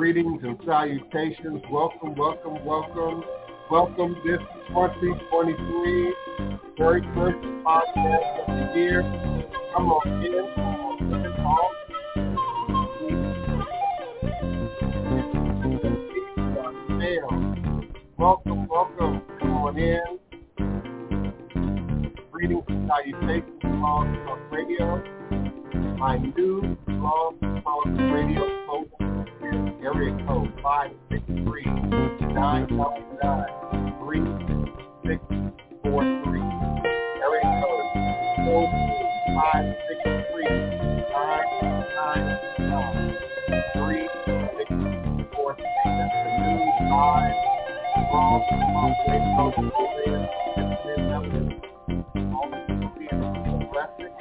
Greetings and salutations. Welcome, welcome, welcome. Welcome this 2023 very first podcast of the year. Come on in. Come on. Welcome, welcome. Come on in. Greetings and salutations Blog Talk Radio. My new Blog Talk Radio phone area code 563-999-3643. Area code 563-999-3643. That's the new live blog talk radio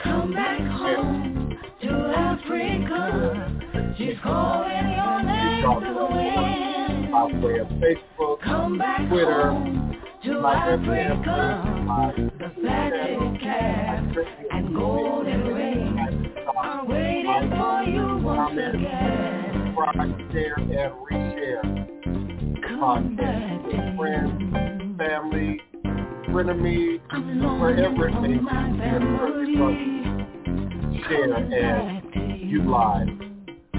Come back home to Africa. She's calling your name the wind. By way of Facebook, Twitter, my Africa. my calf and golden ring are waiting for you once again. subscribe, share, and reshare. Come back with friends, family, frenemies, wherever it may be. Share, and utilize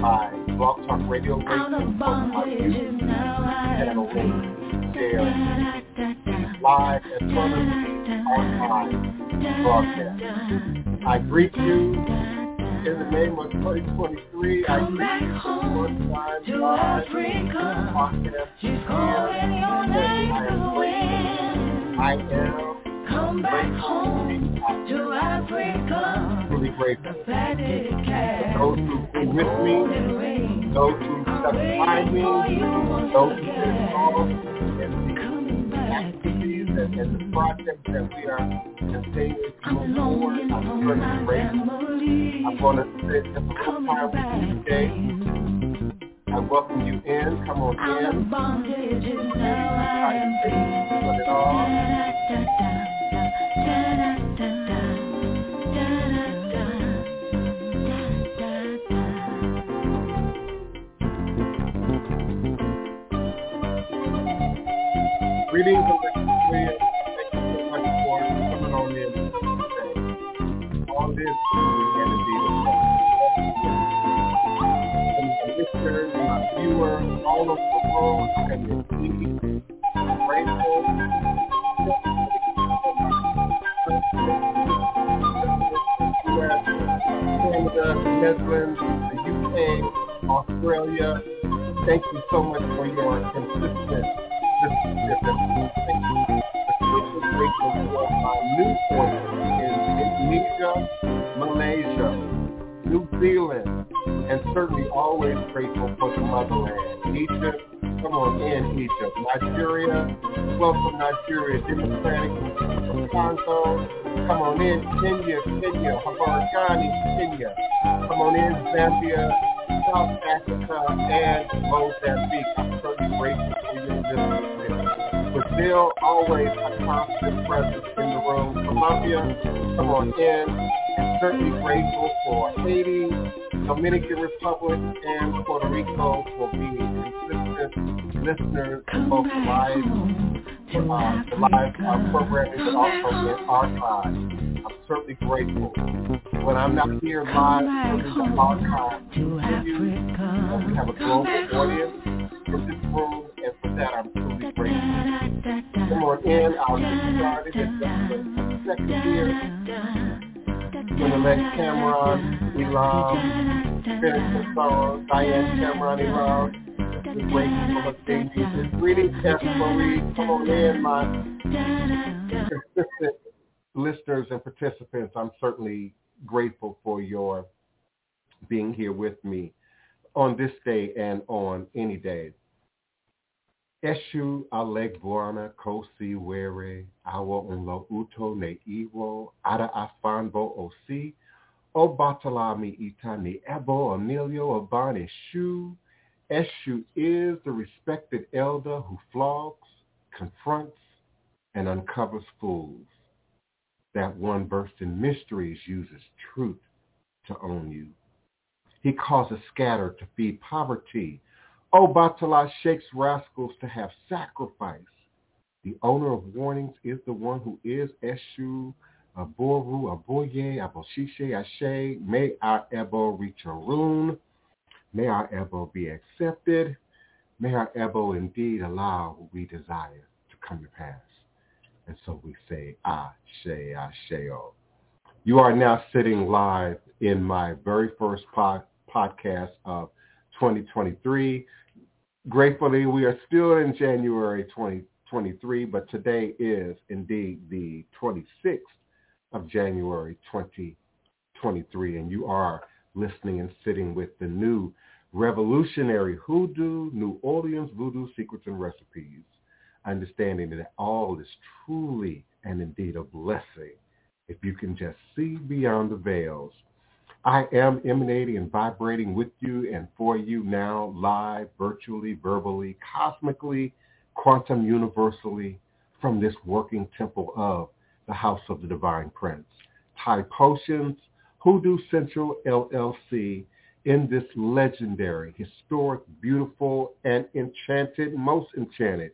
my Blog Talk Radio Out radio of bondage and now I am free. share live and permanently archive broadcast. I greet you in the name of 2023. I greet you for the home first time to live Africa. podcast. She's calling your name I to am the wind. I am Come back home to Africa. Truly grateful. The fatted calf Those who've with me, those who stuck behind me, you those who involved in the activities and, and the projects that we are continuing to move forward. I'm certainly my I'm going to spend just a little Coming time with you today. I welcome you in. Come on in. of bondage and now I am free. Put it on. Greetings and. Thank you so much for coming on in today. On this and indeed the listeners, my viewers, all over the world, I am indeed grateful. Canada, the Netherlands, the UK, Australia. Thank you so much for your consistent thank new Zealand, and certainly always grateful for the motherland. Egypt, come on in, Egypt. Nigeria, welcome Nigeria, Democratic Congo, come on in, Kenya, Kenya, Kenya, come on in, Zambia, South Africa, and Mozambique. I'm certainly grateful for your listenership. Brazil, always a constant presence in the room. Colombia, come on in. And certainly grateful for Haiti, Dominican Republic, and Puerto Rico for being consistent listeners to both live, uh, the live uh, programming, but also in archive. I'm certainly grateful. When I'm not here live, in the archive continues. Uh, we have a global audience in this room, and for that I'm truly grateful. Come on in, I'll get started in just the second year. Gonna let Cameron, Elam, finish the song. Diane Cameron, Elam. We're grateful for her baby. Greetings, Esther Marie. Come on in, my consistent listeners and participants, I'm certainly grateful for your being here with me on this day and on any day. Eshu alegbuana kosi were awo unlo uto ne iwo ada afanbo osi obatalami itani ebo emilio abani shu. Eshu is the respected elder who flogs, confronts, and uncovers fools. That one versed in mysteries uses truth to own you. He causes scatter to feed poverty. Oh, o Batala shakes rascals to have sacrifice. The owner of warnings is the one who is Eshu, Aboru, Aboye, Aboshishe, Ashe. May our Ebo reach a rune. May our Ebo be accepted. May our Ebo indeed allow what we desire to come to pass. And so we say, Ashe, Asheo. You are now sitting live in my very first pod, podcast of 2023. Gratefully, we are still in January 2023, but today is indeed the 26th of January 2023, and you are listening and sitting with the new revolutionary hoodoo, New Orleans voodoo secrets and recipes, understanding that all is truly and indeed a blessing if you can just see beyond the veils. I am emanating and vibrating with you and for you now, live, virtually, verbally, cosmically, quantum universally, from this working temple of the House of the Divine Prince. Thai Potions, Hoodoo Central LLC, in this legendary, historic, beautiful, and enchanted, most enchanted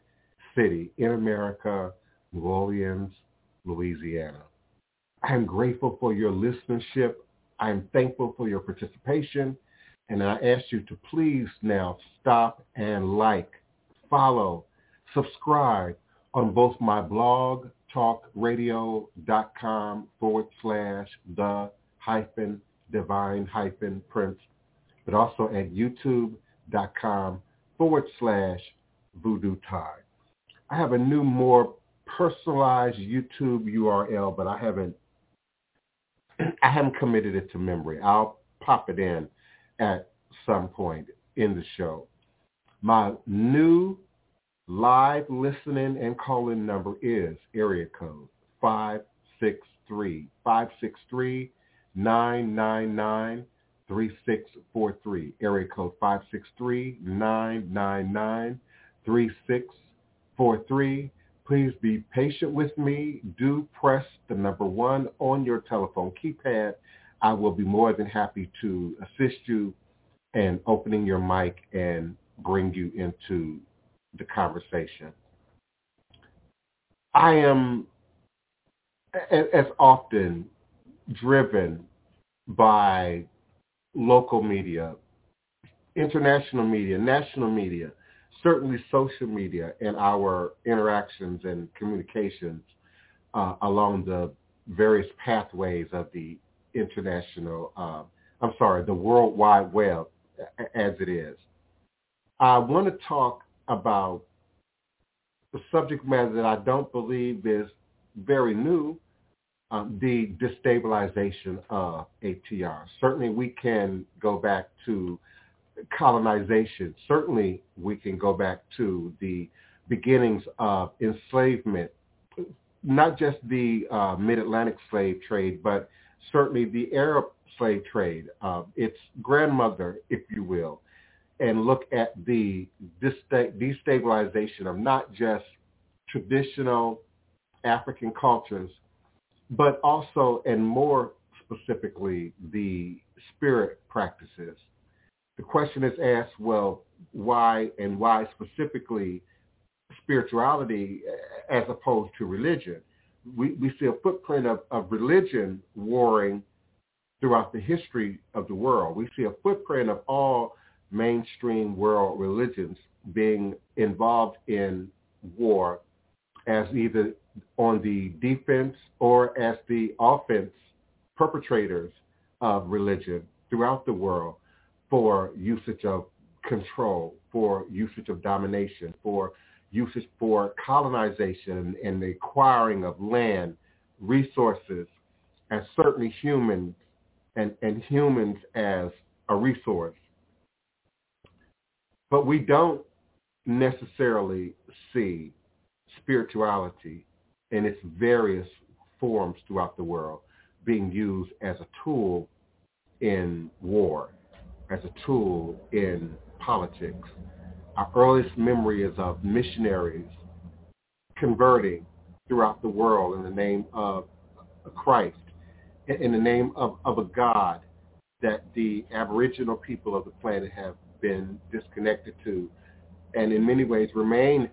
city in America, New Orleans, Louisiana. I am grateful for your listenership. I am thankful for your participation. And I ask you to please now stop and like, follow, subscribe on both my blog, talkradio.com forward slash the hyphen divine hyphen prince, but also at youtube.com forward slash voodoo Thai. I have a new, more personalized YouTube URL, but I haven't I haven't committed it to memory. I'll pop it in at some point in the show. My new live listening and calling number is area code 563 563 999 3643. Area code 563 999 3643. Please be patient with me. Do press the number one on your telephone keypad. I will be more than happy to assist you in opening your mic and bring you into the conversation. I am, as often, driven by local media, international media, national media, certainly social media and our interactions and communications uh, along the various pathways of the international, uh, I'm sorry, the World Wide Web as it is. I want to talk about the subject matter that I don't believe is very new, um, the destabilization of ATR. Certainly we can go back to colonization. Certainly we can go back to the beginnings of enslavement, not just the uh, mid-Atlantic slave trade, but certainly the Arab slave trade, uh, its grandmother, if you will, and look at the destabilization of not just traditional African cultures, but also and more specifically the spirit practices the question is asked, well, why and why specifically spirituality as opposed to religion? We, we see a footprint of, of religion warring throughout the history of the world. We see a footprint of all mainstream world religions being involved in war as either on the defense or as the offense perpetrators of religion throughout the world for usage of control, for usage of domination, for usage for colonization and the acquiring of land resources and certainly humans and, and humans as a resource. But we don't necessarily see spirituality in its various forms throughout the world being used as a tool in war, as a tool in politics. Our earliest memory is of missionaries converting throughout the world in the name of Christ, in the name of, of a God that the aboriginal people of the planet have been disconnected to and in many ways remain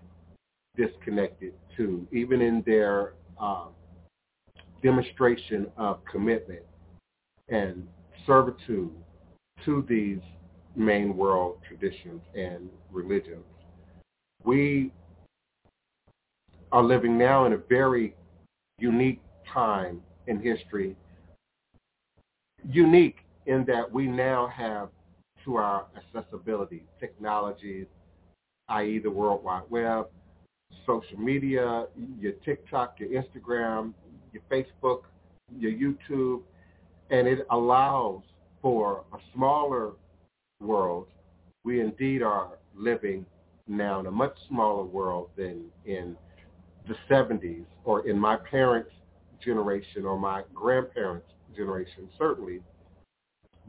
disconnected to, even in their uh, demonstration of commitment and servitude to these main world traditions and religions. We are living now in a very unique time in history, unique in that we now have to our accessibility technologies, i.e. the World Wide Web, social media, your TikTok, your Instagram, your Facebook, your YouTube, and it allows for a smaller world. We indeed are living now in a much smaller world than in the 70s or in my parents' generation or my grandparents' generation, certainly.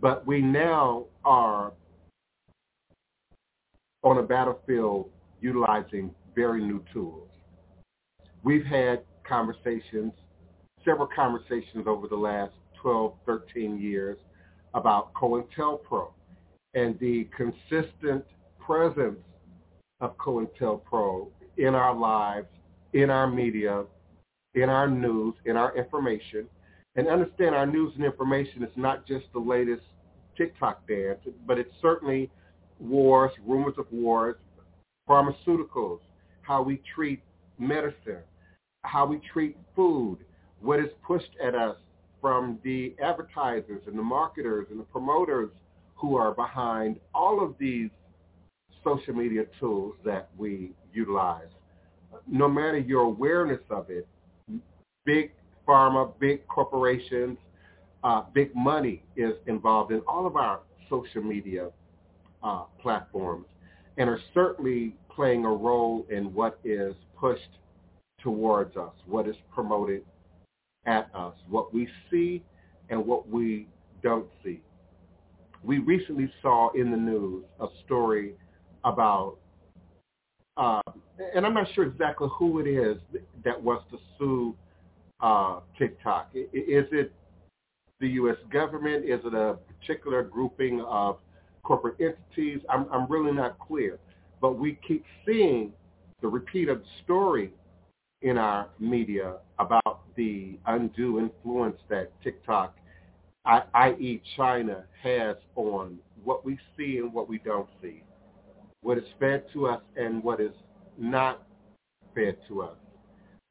But we now are on a battlefield utilizing very new tools. We've had conversations, several conversations over the last 12, 13 years about COINTELPRO and the consistent presence of COINTELPRO in our lives, in our media, in our news, in our information. And understand our news and information is not just the latest TikTok dance, but it's certainly wars, rumors of wars, pharmaceuticals, how we treat medicine, how we treat food, what is pushed at us from the advertisers and the marketers and the promoters who are behind all of these social media tools that we utilize. No matter your awareness of it, big pharma, big corporations, uh, big money is involved in all of our social media uh, platforms and are certainly playing a role in what is pushed towards us, what is promoted at us, what we see and what we don't see. We recently saw in the news a story about, uh, and I'm not sure exactly who it is that wants to sue uh, TikTok. Is it the U.S. government? Is it a particular grouping of corporate entities? I'm, I'm really not clear. But we keep seeing the repeat of the story in our media about the undue influence that TikTok, i.e. China, has on what we see and what we don't see, what is fed to us and what is not fed to us.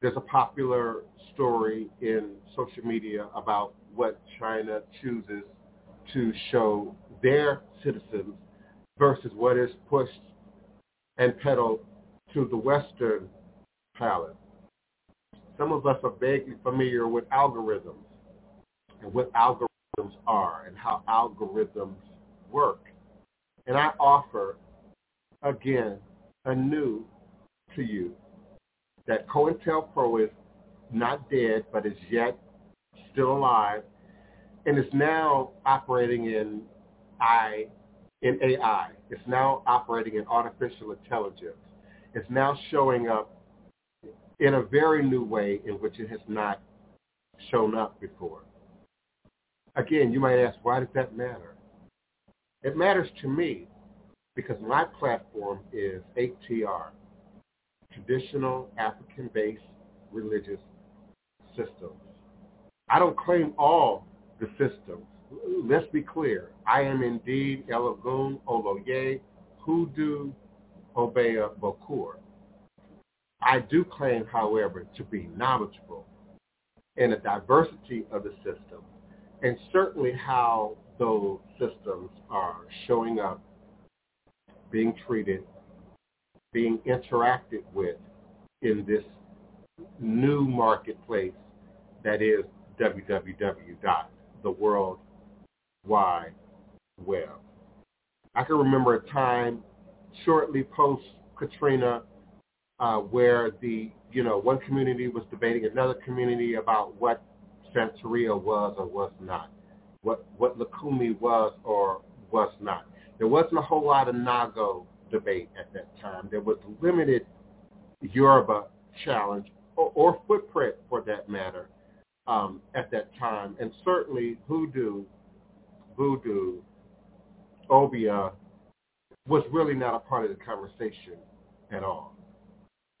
There's a popular story in social media about what China chooses to show their citizens versus what is pushed and peddled to the Western palate. Some of us are vaguely familiar with algorithms and what algorithms are and how algorithms work. And I offer, again, anew to you that COINTELPRO is not dead, but is yet still alive and is now operating in I in AI. It's now operating in artificial intelligence. It's now showing up in a very new way in which it has not shown up before. Again, you might ask, why does that matter? It matters to me because my platform is ATR, traditional African-based religious systems. I don't claim all the systems. Let's be clear. I am indeed Elagun Oloye, Hoodoo, Obeah Bokor. I do claim, however, to be knowledgeable in the diversity of the system and certainly how those systems are showing up, being treated, being interacted with in this new marketplace That is www.theworldwideweb. I can remember a time shortly post Katrina uh, where the you know one community was debating another community about what Santeria was or was not, what what Lukumi was or was not. There wasn't a whole lot of Nago debate at that time. There was limited Yoruba challenge or, or footprint for that matter um, at that time, and certainly hoodoo, voodoo, Obeah was really not a part of the conversation at all.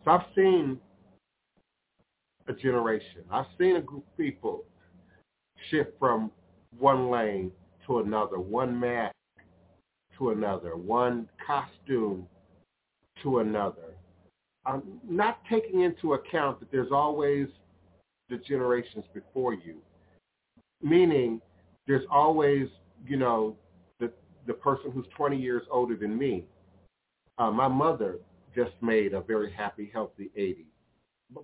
So I've seen a generation. I've seen a group of people shift from one lane to another, one mask to another, one costume to another. I'm not taking into account that there's always the generations before you, meaning there's always, you know, the, the person who's 20 years older than me. Uh, my mother just made a very happy, healthy 80.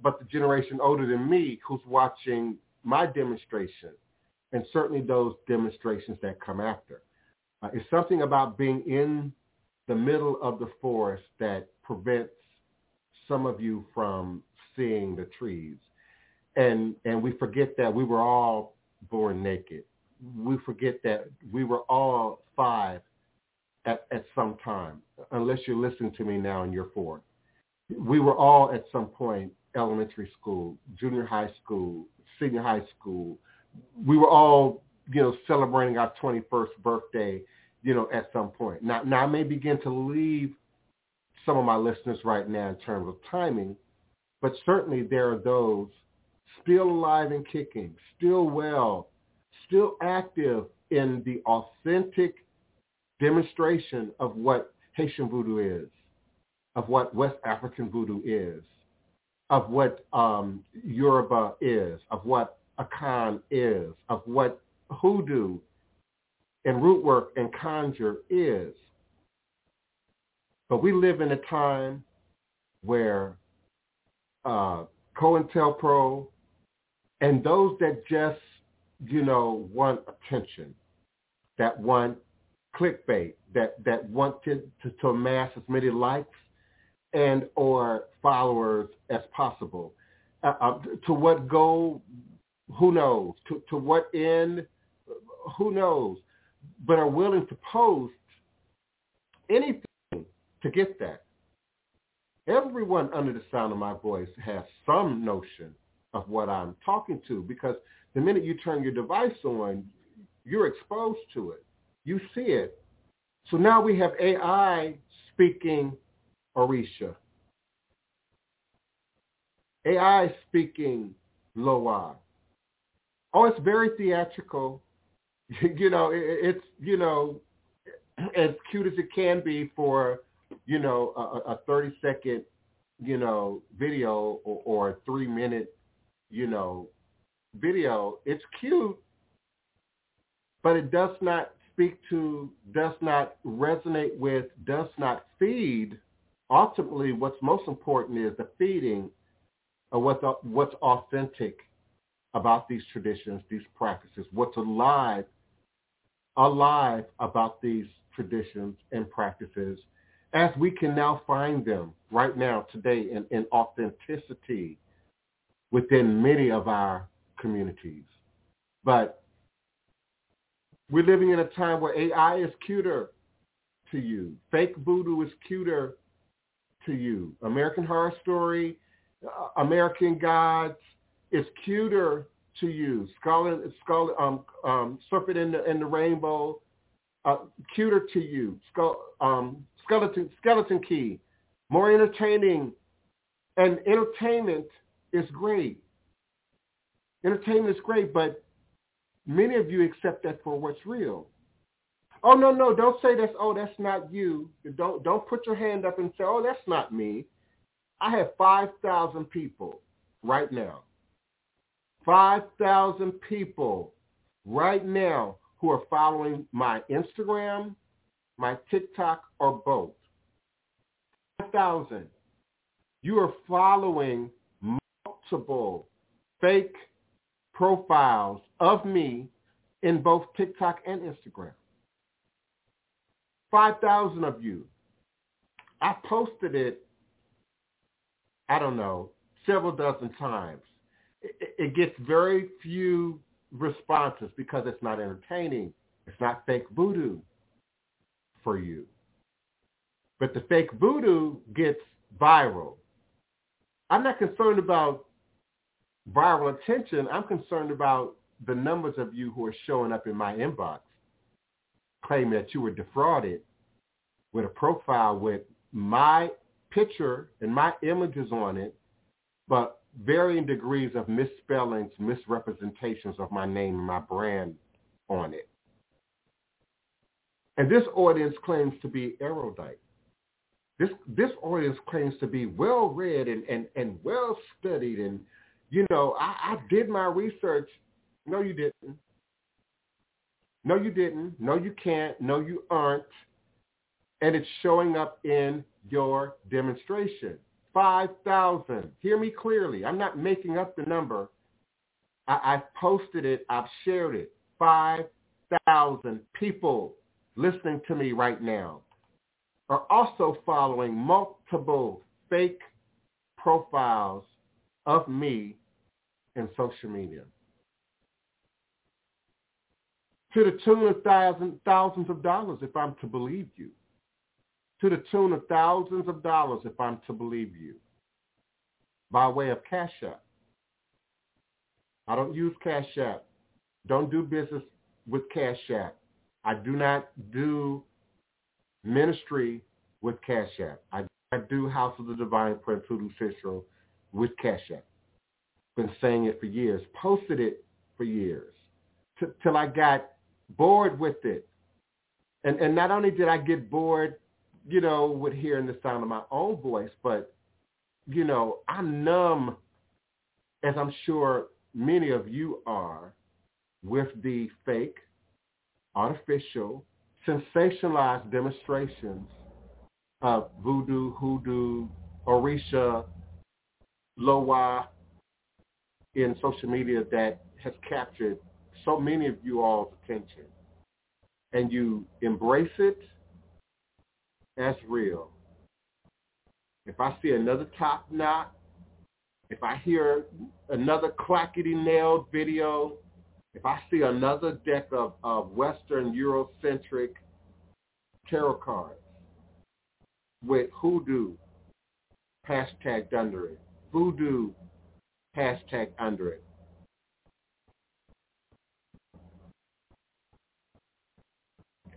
But the generation older than me who's watching my demonstration and certainly those demonstrations that come after. Uh, it's something about being in the middle of the forest that prevents some of you from seeing the trees. And, and we forget that we were all born naked. We forget that we were all five at, at some time, unless you're listening to me now and you're four. We were all at some point elementary school, junior high school, senior high school. We were all, you know, celebrating our 21st birthday, you know, at some point. Now, now I may begin to leave some of my listeners right now in terms of timing, but certainly there are those still alive and kicking, still well, still active in the authentic demonstration of what Haitian voodoo is, of what West African voodoo is, of what um, Yoruba is, of what Akan is, of what hoodoo and root work and conjure is. But we live in a time where uh, COINTELPRO and those that just, you know, want attention, that want clickbait that that wanted to, to amass as many likes and or followers as possible. Uh, uh, to what goal? Who knows? To to what end? Who knows? But are willing to post anything to get that. Everyone under the sound of my voice has some notion of what I'm talking to because the minute you turn your device on, you're exposed to it. You see it. So now we have AI speaking Orisha. AI speaking Loa. Oh, it's very theatrical. you know, it, it's, you know, as cute as it can be for, you know, a, a 30 second, you know, video or, or a three minute, you know, video. It's cute, but it does not speak to, does not resonate with, does not feed, ultimately what's most important is the feeding of what's, what's authentic about these traditions, these practices, what's alive, alive about these traditions and practices as we can now find them right now today in, in authenticity within many of our communities. But we're living in a time where AI is cuter to you. Fake voodoo is cuter to you. American Horror Story, uh, American Gods is cuter to you. Scarlet, Scarlet, um, um, Serpent in the, in the Rainbow, uh, cuter to you. Skull, um, skeleton, skeleton Key, more entertaining. And entertainment is great. Entertainment is great, but Many of you accept that for what's real. Oh no, no, don't say that's oh that's not you. Don't don't put your hand up and say, Oh, that's not me. I have five thousand people right now. Five thousand people right now who are following my Instagram, my TikTok, or both. 5,000. You are following multiple fake profiles of me in both TikTok and Instagram. 5,000 of you. I posted it, I don't know, several dozen times. It, it gets very few responses because it's not entertaining. It's not fake voodoo for you. But the fake voodoo gets viral. I'm not concerned about viral attention. I'm concerned about the numbers of you who are showing up in my inbox claiming that you were defrauded with a profile with my picture and my images on it, but varying degrees of misspellings, misrepresentations of my name and my brand on it. And this audience claims to be erudite. This this audience claims to be well read and, and, and well studied and you know, I, I did my research. No, you didn't. No, you didn't. No, you can't. No, you aren't. And it's showing up in your demonstration. 5,000. Hear me clearly. I'm not making up the number. I, I've posted it. I've shared it. 5,000 people listening to me right now are also following multiple fake profiles of me in social media. To the tune of thousands, thousands of dollars if I'm to believe you. To the tune of thousands of dollars if I'm to believe you. By way of Cash App. I don't use Cash App. Don't do business with Cash App. I do not do ministry with Cash App. I, do House of the Divine Prince Hoodoo Central with Cash App. Been saying it for years. Posted it for years t- till I got bored with it. And and not only did I get bored, you know, with hearing the sound of my own voice, but you know, I'm numb, as I'm sure many of you are, with the fake, artificial, sensationalized demonstrations of voodoo, hoodoo, Orisha, Loa in social media that has captured so many of you all's attention. And you embrace it as real. If I see another top knot, if I hear another clackety nailed video, if I see another deck of, of Western Eurocentric tarot cards with hoodoo hashtagged under it, voodoo hashtag under it,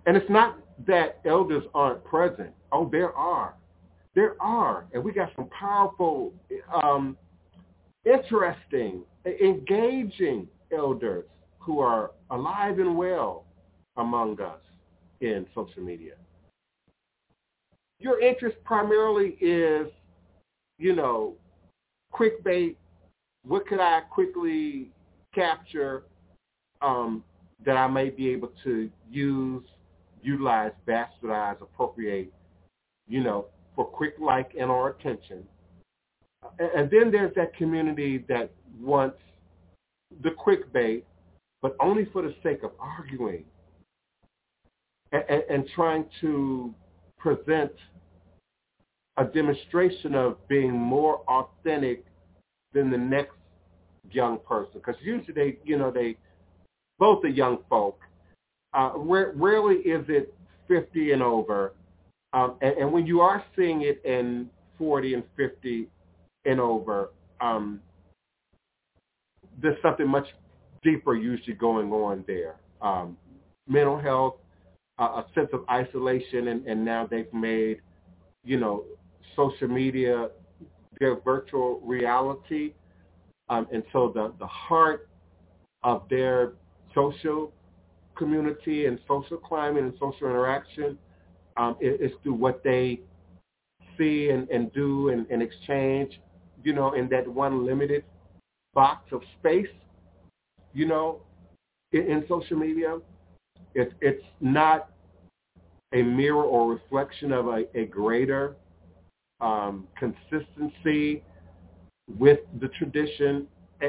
And it's not that elders aren't present. Oh, there are. There are. And we got some powerful, um, interesting, engaging elders who are alive and well among us in social media. Your interest primarily is, you know, quick bait. What could I quickly capture um, that I may be able to use utilize, bastardize, appropriate, you know, for quick like and our attention. And then there's that community that wants the quick bait, but only for the sake of arguing and, and, and trying to present a demonstration of being more authentic than the next young person. Because usually they, you know, they, both the young folk uh, rarely is it 50 and over. Um, and, and, when you are seeing it in 40 and 50 and over, um, there's something much deeper usually going on there. Um, mental health, uh, a sense of isolation, and, and now they've made, you know, social media their virtual reality. Um, and so the, the heart of their social community and social climate and social interaction um, is, through what they see and, and do and, and, exchange, you know, in that one limited box of space, you know, in, in social media. It, it's not a mirror or reflection of a, a greater um, consistency with the tradition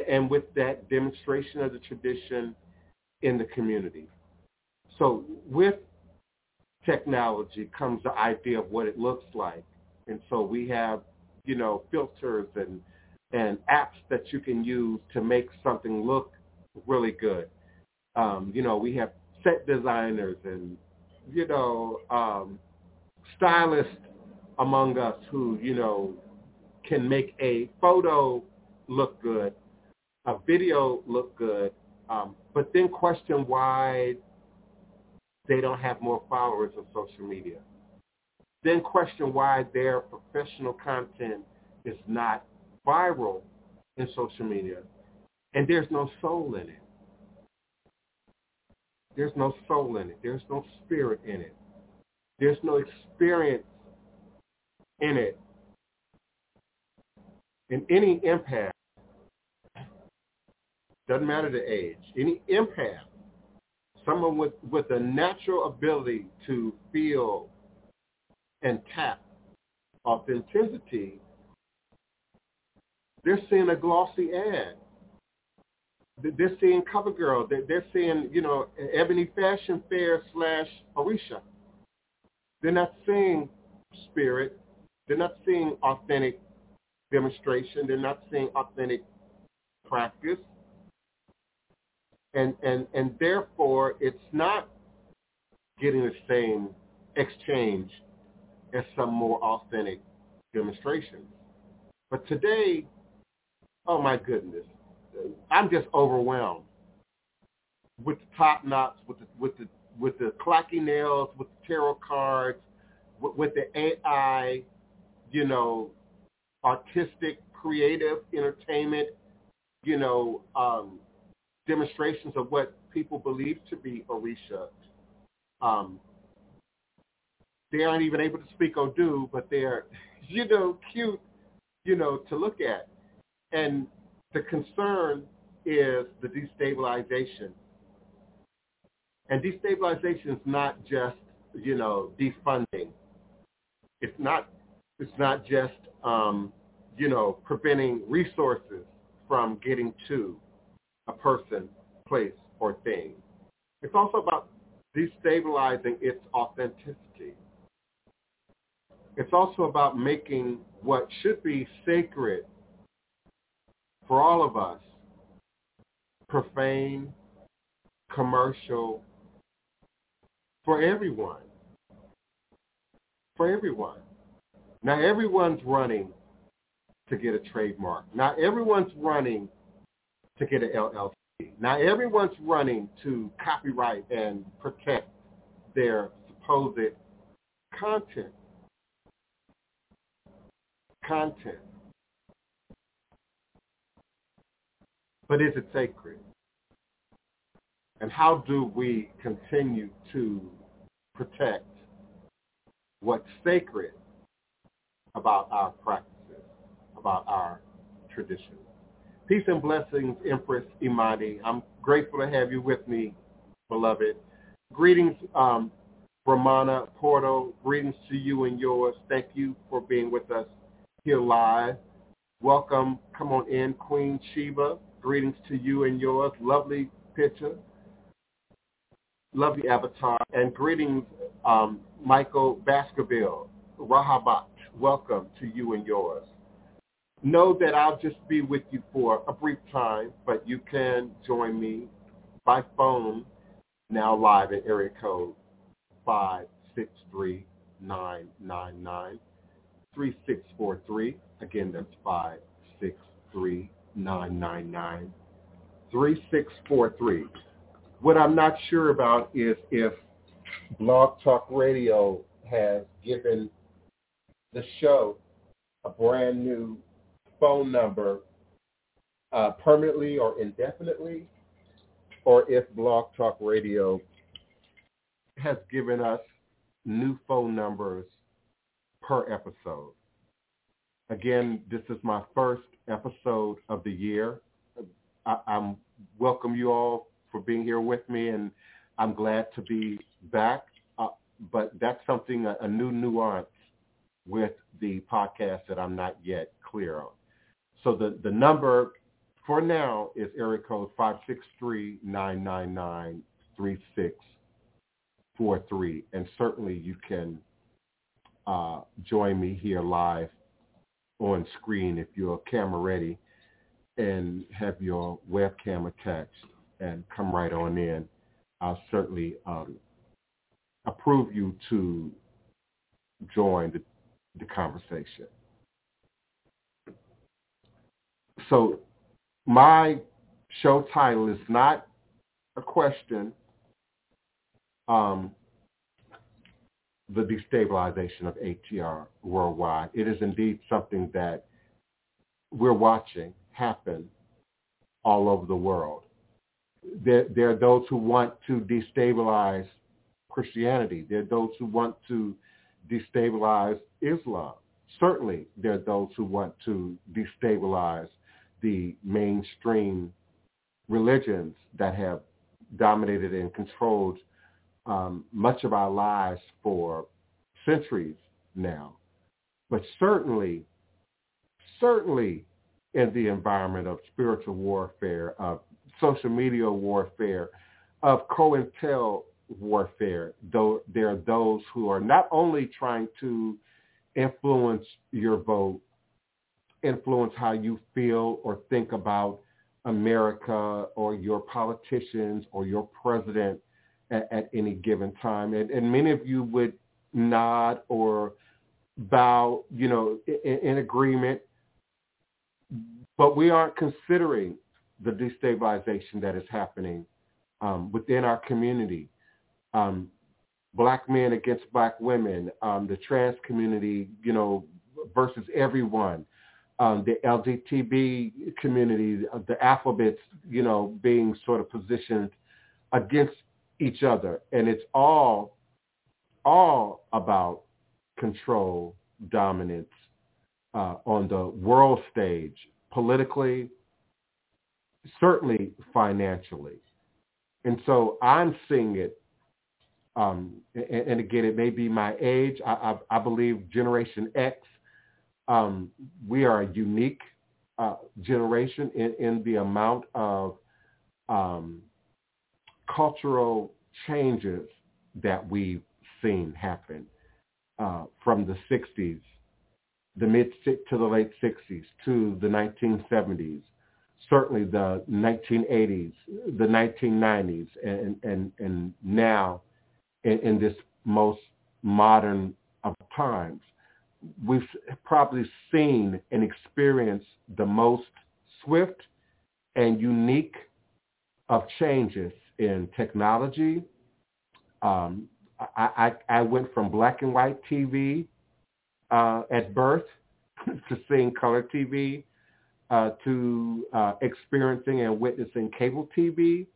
and with that demonstration of the tradition in the community. So with technology comes the idea of what it looks like. And so we have, you know, filters and and apps that you can use to make something look really good. Um, you know, we have set designers and, you know, um, stylists among us who, you know, can make a photo look good, a video look good, um, but then question why they don't have more followers on social media. Then question why their professional content is not viral in social media and there's no soul in it. There's no soul in it. There's no spirit in it. There's no experience in it. And any impact, doesn't matter the age, any empath, someone with, with a natural ability to feel and tap authenticity, they're seeing a glossy ad. They're seeing CoverGirl. They're seeing, you know, Ebony Fashion Fair slash Orisha. They're not seeing spirit. They're not seeing authentic demonstration. They're not seeing authentic practice. And, and, and therefore, it's not getting the same exchange as some more authentic demonstrations. But today, oh my goodness, I'm just overwhelmed with the top knots, with the with the with the clocky nails, with the tarot cards, with, with the AI, you know, artistic, creative entertainment, you know, um, demonstrations of what people believe to be Orisha. Um, they aren't even able to speak Odu, but they're, you know, cute, you know, to look at. And the concern is the destabilization. And destabilization is not just, you know, defunding. It's not, it's not just, um, you know, preventing resources from getting to a person, place, or thing. It's also about destabilizing its authenticity. It's also about making what should be sacred for all of us, profane, commercial, for everyone. For everyone. Now everyone's running to get a trademark. Now everyone's running to get an LLC. Now everyone's running to copyright and protect their supposed content. Content. But is it sacred? And how do we continue to protect what's sacred about our practices, about our traditions? Peace and blessings, Empress Imani. I'm grateful to have you with me, beloved. Greetings, um, Brahmana Portal. Greetings to you and yours. Thank you for being with us here live. Welcome. Come on in, Queen Sheba. Greetings to you and yours. Lovely picture. Lovely avatar. And greetings, um, Michael Baskerville. Rahabat. Welcome to you and yours. Know that I'll just be with you for a brief time, but you can join me by phone now live at area code 563-999-3643. Again, that's 563 999 3643. What I'm not sure about is if Blog Talk Radio has given the show a brand new phone number uh, permanently or indefinitely, or if Blog Talk Radio has given us new phone numbers per episode. Again, this is my first episode of the year. I, I'm welcome you all for being here with me, and I'm glad to be back. Uh, but that's something a, a new nuance with the podcast that I'm not yet clear on. So the the number for now, is area code 563-999-3643. And certainly you can uh, join me here live on screen if you're camera ready and have your webcam attached and come right on in. I'll certainly um, approve you to join the, the conversation. So my show title is not a question, um, the destabilization of ATR worldwide. It is indeed something that we're watching happen all over the world. There, there are those who want to destabilize Christianity. There are those who want to destabilize Islam. Certainly, there are those who want to destabilize the mainstream religions that have dominated and controlled um, much of our lives for centuries now. But certainly, certainly in the environment of spiritual warfare, of social media warfare, of COINTEL warfare, though there are those who are not only trying to influence your vote, influence how you feel or think about America or your politicians or your president at, at any given time. And, and, many of you would nod or bow, you know, in, in agreement, but we aren't considering the destabilization that is happening um, within our community. Um, black men against black women, um, the trans community, you know, versus everyone, um, the LGTB community, the alphabets, you know, being sort of positioned against each other. And it's all, all about control, dominance uh, on the world stage, politically, certainly financially. And so I'm seeing it, um, and, and, again, it may be my age. I, I, I believe Generation X um, we are a unique uh, generation in, in, the amount of um, cultural changes that we've seen happen uh, from the 60s, the mid to the late 60s, to the 1970s, certainly the 1980s, the 1990s, and, and, and now in, in this most modern of times we've probably seen and experienced the most swift and unique of changes in technology. Um, I, I, I, went from black and white TV uh, at birth to seeing color TV uh, to uh, experiencing and witnessing cable TV.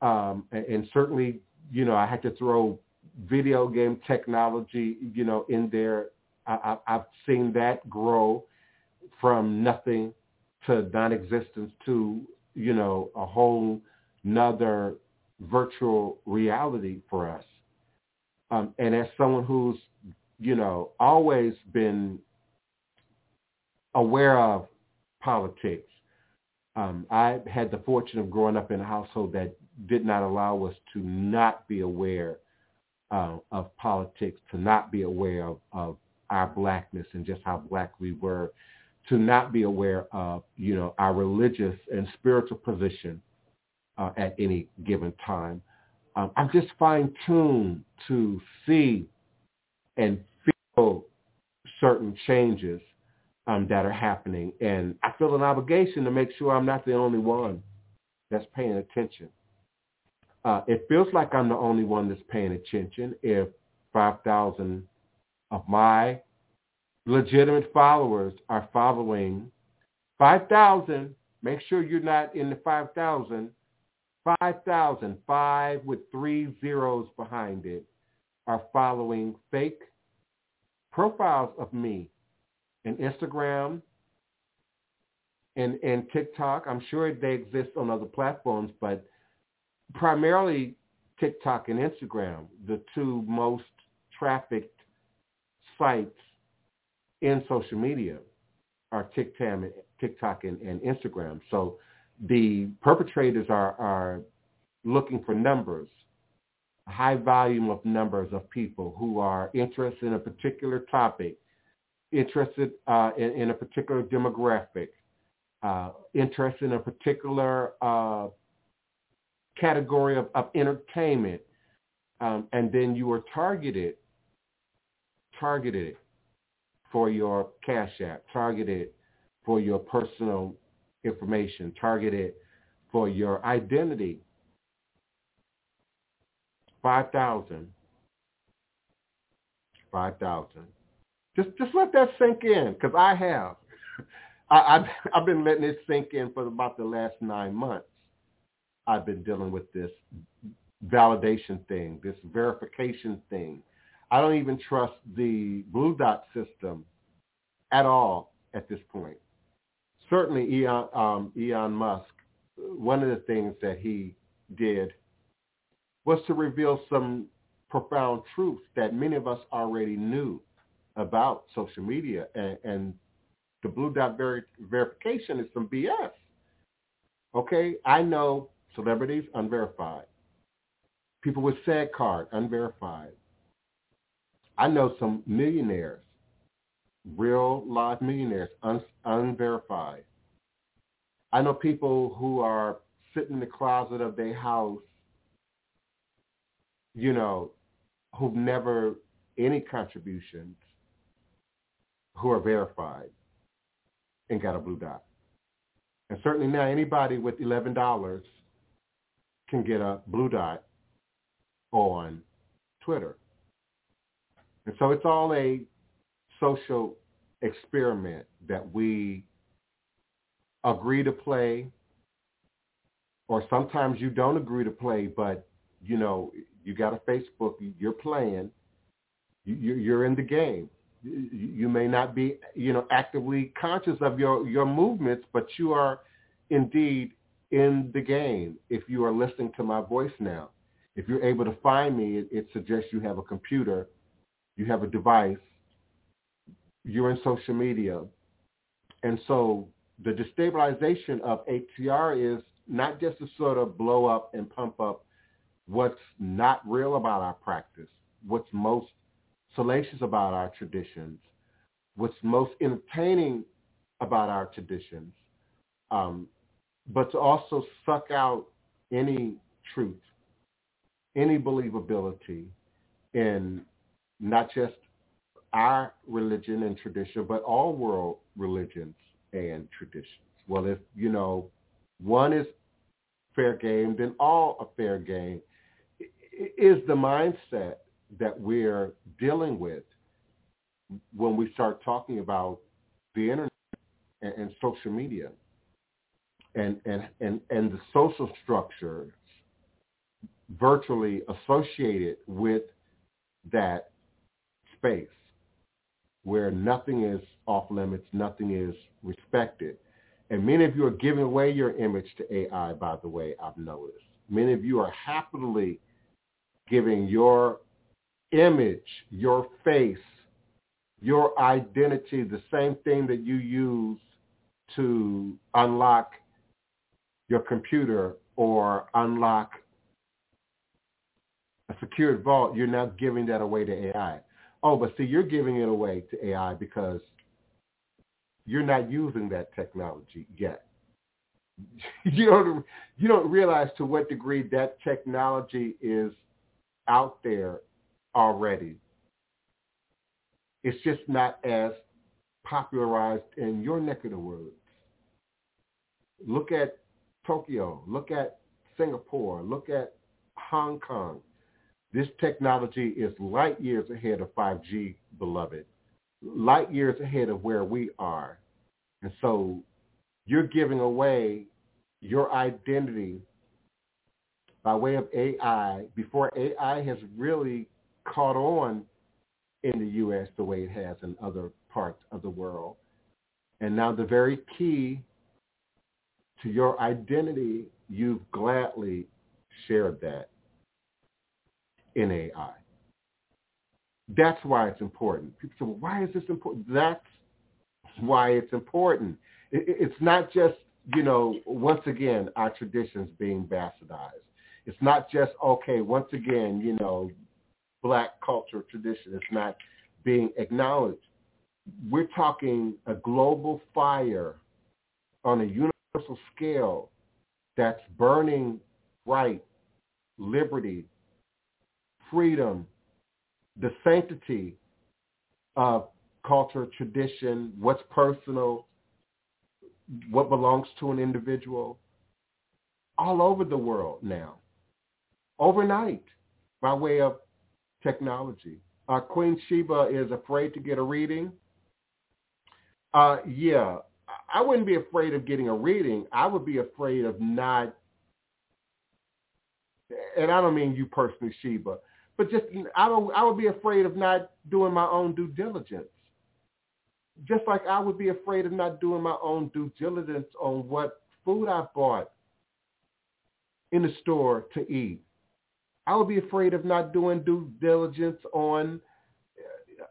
Um, and, and, certainly, you know, I had to throw video game technology, you know, in there I, have seen that grow from nothing to non-existence to, you know, a whole nother virtual reality for us. Um, and as someone who's, you know, always been aware of politics, um, I had the fortune of growing up in a household that did not allow us to not be aware uh, of politics, to not be aware of, of our blackness and just how black we were, to not be aware of, you know, our religious and spiritual position uh, at any given time. Um, I'm just fine-tuned to see and feel certain changes um, that are happening. And I feel an obligation to make sure I'm not the only one that's paying attention. Uh, it feels like I'm the only one that's paying attention if 5,000 of my legitimate followers are following 5,000. Make sure you're not in the 5,000. 5,000, five with three zeros behind it, are following fake profiles of me in Instagram and, and TikTok. I'm sure they exist on other platforms, but primarily TikTok and Instagram, the two most trafficked sites in social media. are TikTok, and, and Instagram. So the perpetrators are, are looking for numbers, a high volume of numbers of people who are interested in a particular topic, interested uh, in, in, a particular demographic, uh, interested in a particular uh, category of, of entertainment, um, and then you are targeted, targeted for your cash app, targeted for your personal information, targeted for your identity. 5,000. 5,000. Just, just let that sink in, because I have. I, I've, I've been letting it sink in for about the last nine months. I've been dealing with this validation thing, this verification thing. I don't even trust the Blue Dot system at all at this point. Certainly, Elon, um, Elon Musk, one of the things that he did was to reveal some profound truths that many of us already knew about social media. And, and the Blue Dot ver- verification is some BS. Okay, I know celebrities unverified. People with SAG card unverified. I know some millionaires, real live millionaires, un- unverified. I know people who are sitting in the closet of their house, you know, who've never any contributions, who are verified and got a blue dot. And certainly now anybody with $11 can get a blue dot on Twitter. And so it's all a social experiment that we agree to play or sometimes you don't agree to play, but you know, you got a Facebook, you're playing, you're in the game. You may not be, you know, actively conscious of your, your movements, but you are indeed in the game if you are listening to my voice now. If you're able to find me, it, it suggests you have a computer, you have a device, you're in social media. And so the destabilization of ATR is not just to sort of blow up and pump up what's not real about our practice, what's most salacious about our traditions, what's most entertaining about our traditions, um, but to also suck out any truth, any believability in not just our religion and tradition, but all world religions and traditions. Well, if, you know, one is fair game, then all a fair game is the mindset that we're dealing with when we start talking about the internet and, and social media and, and, and, and the social structures virtually associated with that space where nothing is off limits, nothing is respected. And many of you are giving away your image to AI, by the way, I've noticed. Many of you are happily giving your image, your face, your identity, the same thing that you use to unlock your computer or unlock a secured vault, you're now giving that away to AI. Oh, but see, you're giving it away to AI because you're not using that technology yet. you don't you don't realize to what degree that technology is out there already. It's just not as popularized in your neck of the woods. Look at Tokyo. Look at Singapore. Look at Hong Kong. This technology is light years ahead of 5G, beloved. Light years ahead of where we are. And so you're giving away your identity by way of AI before AI has really caught on in the U.S. the way it has in other parts of the world. And now the very key to your identity, you've gladly shared that in AI. That's why it's important. People say, well, why is this important? That's why it's important. It's not just, you know, once again, our traditions being bastardized. It's not just, okay, once again, you know, black culture tradition. It's not being acknowledged. We're talking a global fire on a universal scale that's burning right, liberty, freedom, the sanctity of culture, tradition, what's personal, what belongs to an individual, all over the world now, overnight, by way of technology. Uh, Queen Sheba is afraid to get a reading. Uh, yeah, I wouldn't be afraid of getting a reading. I would be afraid of not, and I don't mean you personally, Sheba, but just I don't. I would be afraid of not doing my own due diligence. Just like I would be afraid of not doing my own due diligence on what food I bought in the store to eat. I would be afraid of not doing due diligence on,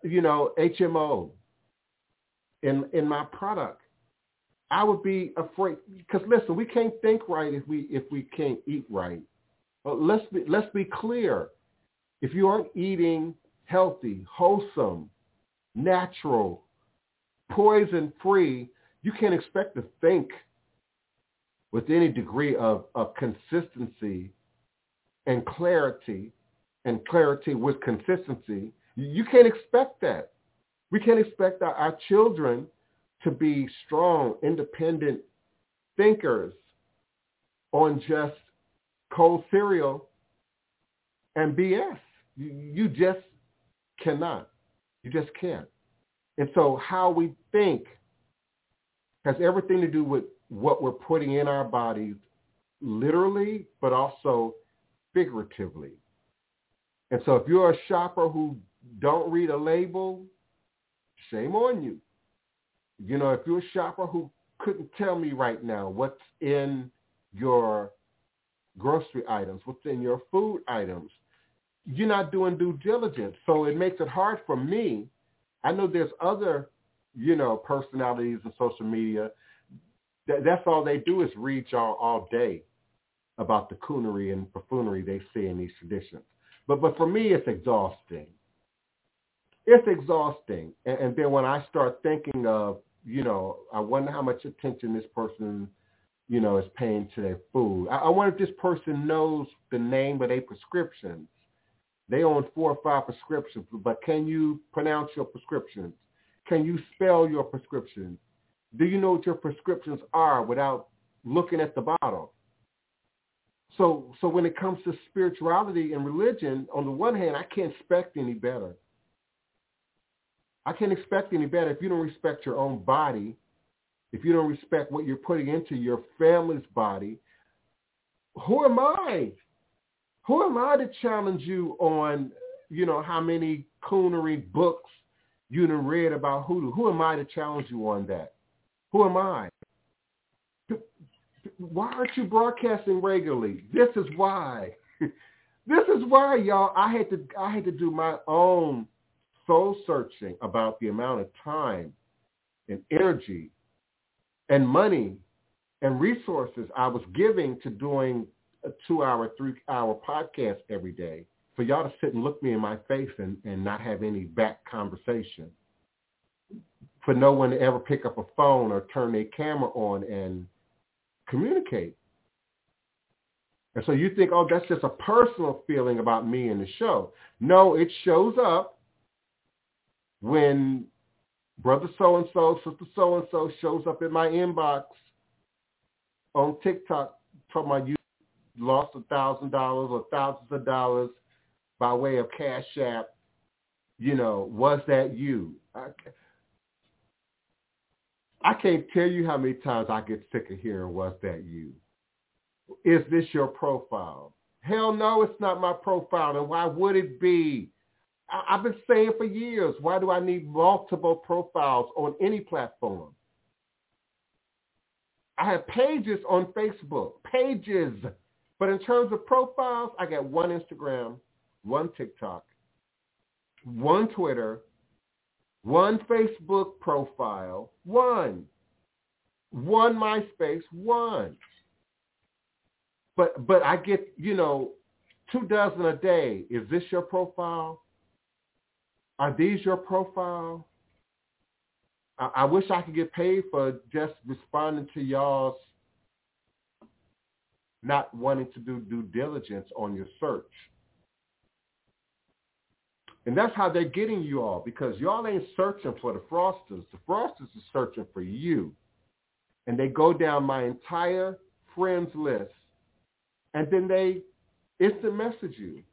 you know, GMO in in my product. I would be afraid because listen, we can't think right if we if we can't eat right. But let's be let's be clear. If you aren't eating healthy, wholesome, natural, poison free, you can't expect to think with any degree of, of consistency and clarity and clarity with consistency. You can't expect that. We can't expect our, our children to be strong, independent thinkers on just cold cereal and BS. You, just cannot. You just can't. And so how we think has everything to do with what we're putting in our bodies literally, but also figuratively. And so if you're a shopper who don't read a label, shame on you. You know, if you're a shopper who couldn't tell me right now what's in your grocery items, what's in your food items, you're not doing due diligence. So it makes it hard for me. I know there's other, you know, personalities in social media. That, that's all they do is read y'all all day about the coonery and buffoonery they see in these traditions. But but for me, it's exhausting. It's exhausting. And, and then when I start thinking of, you know, I wonder how much attention this person, you know, is paying to their food. I, I wonder if this person knows the name of their prescriptions they own four or five prescriptions, but can you pronounce your prescriptions? Can you spell your prescriptions? Do you know what your prescriptions are without looking at the bottle? So, so when it comes to spirituality and religion, on the one hand, I can't expect any better. I can't expect any better if you don't respect your own body, if you don't respect what you're putting into your family's body. Who am I who am I to challenge you on, you know, how many coonery books you done read about hoodoo? Who am I to challenge you on that? Who am I? Why aren't you broadcasting regularly? This is why. this is why, y'all. I had to I had to do my own soul searching about the amount of time and energy and money and resources I was giving to doing a two-hour, three-hour podcast every day for y'all to sit and look me in my face and, and not have any back conversation. For no one to ever pick up a phone or turn their camera on and communicate. And so you think, oh, that's just a personal feeling about me and the show. No, it shows up when brother so-and-so, sister so-and-so shows up in my inbox on TikTok from my lost a thousand dollars or thousands of dollars by way of cash app, you know, was that you? I, I can't tell you how many times I get sick of hearing was that you? Is this your profile? Hell no, it's not my profile. And why would it be? I, I've been saying for years, why do I need multiple profiles on any platform? I have pages on Facebook, pages. But in terms of profiles, I got one Instagram, one TikTok, one Twitter, one Facebook profile, one, one MySpace, one. But but I get you know two dozen a day. Is this your profile? Are these your profile? I, I wish I could get paid for just responding to y'all's not wanting to do due diligence on your search. And that's how they're getting you all because y'all ain't searching for the fraudsters. The fraudsters are searching for you. And they go down my entire friends list and then they instant message you.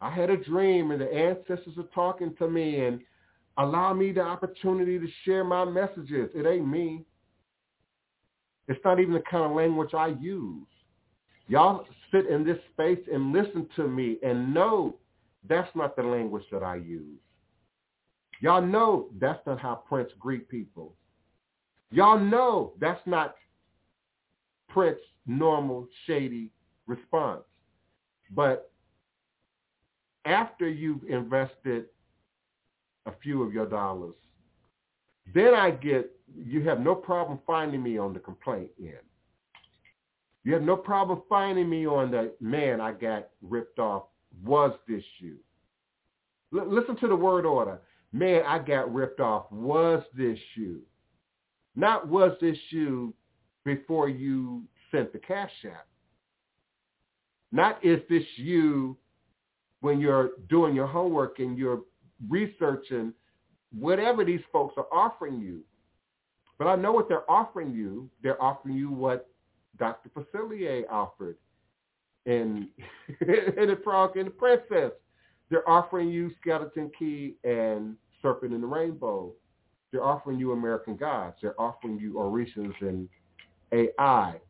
I had a dream and the ancestors are talking to me and allow me the opportunity to share my messages. It ain't me. It's not even the kind of language I use. Y'all sit in this space and listen to me and know that's not the language that I use. Y'all know that's not how Prince greet people. Y'all know that's not Prince's normal shady response. But after you've invested a few of your dollars, then I get, you have no problem finding me on the complaint end. You have no problem finding me on the, man, I got ripped off. Was this you? L- listen to the word order. Man, I got ripped off. Was this you? Not was this you before you sent the cash app. Not is this you when you're doing your homework and you're researching whatever these folks are offering you. But I know what they're offering you. They're offering you what Dr. Facilier offered in, in The Frog and the Princess. They're offering you Skeleton Key and Serpent in the Rainbow. They're offering you American Gods. They're offering you Orishas and AI.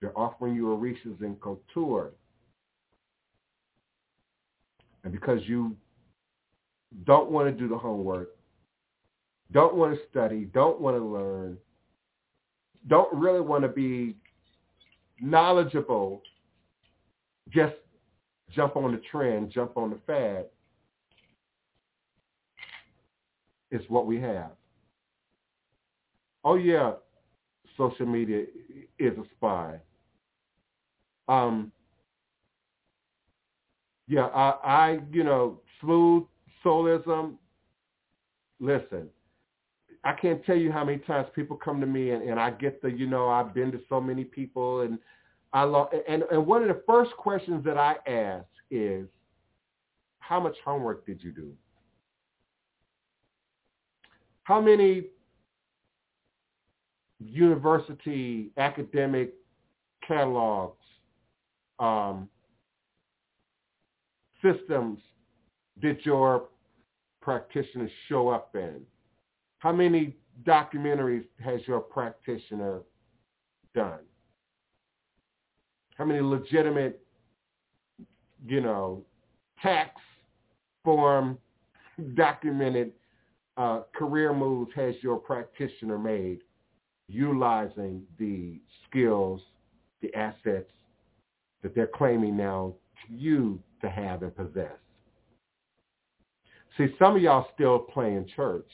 They're offering you Orishas and Couture. And because you don't want to do the homework, don't want to study, don't want to learn, don't really want to be knowledgeable, just jump on the trend, jump on the fad, is what we have. Oh yeah, social media is a spy. Um, yeah, I, I, you know, smooth soulism. Listen, I can't tell you how many times people come to me and, and I get the, you know, I've been to so many people and I love, and, and one of the first questions that I ask is, how much homework did you do? How many university academic catalogs, um, systems did your practitioners show up in? How many documentaries has your practitioner done? How many legitimate, you know, tax form documented uh, career moves has your practitioner made utilizing the skills, the assets that they're claiming now to you to have and possess? See, some of y'all still playing church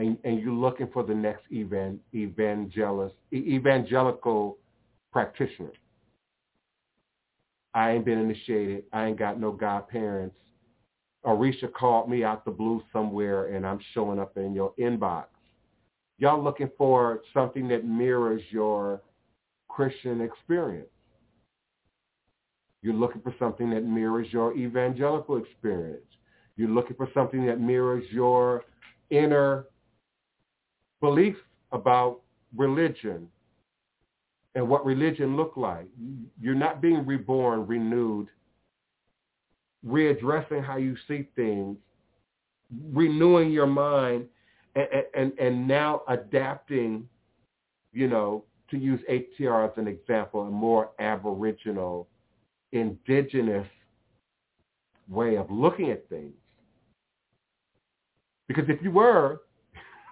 and, and you're looking for the next evan, evangelist, evangelical practitioner. I ain't been initiated. I ain't got no godparents. Orisha called me out the blue somewhere and I'm showing up in your inbox. Y'all looking for something that mirrors your Christian experience. You're looking for something that mirrors your evangelical experience. You're looking for something that mirrors your inner belief about religion and what religion looked like. You're not being reborn, renewed, readdressing how you see things, renewing your mind, and, and, and now adapting, you know, to use ATR as an example, a more aboriginal, indigenous way of looking at things. Because if you were,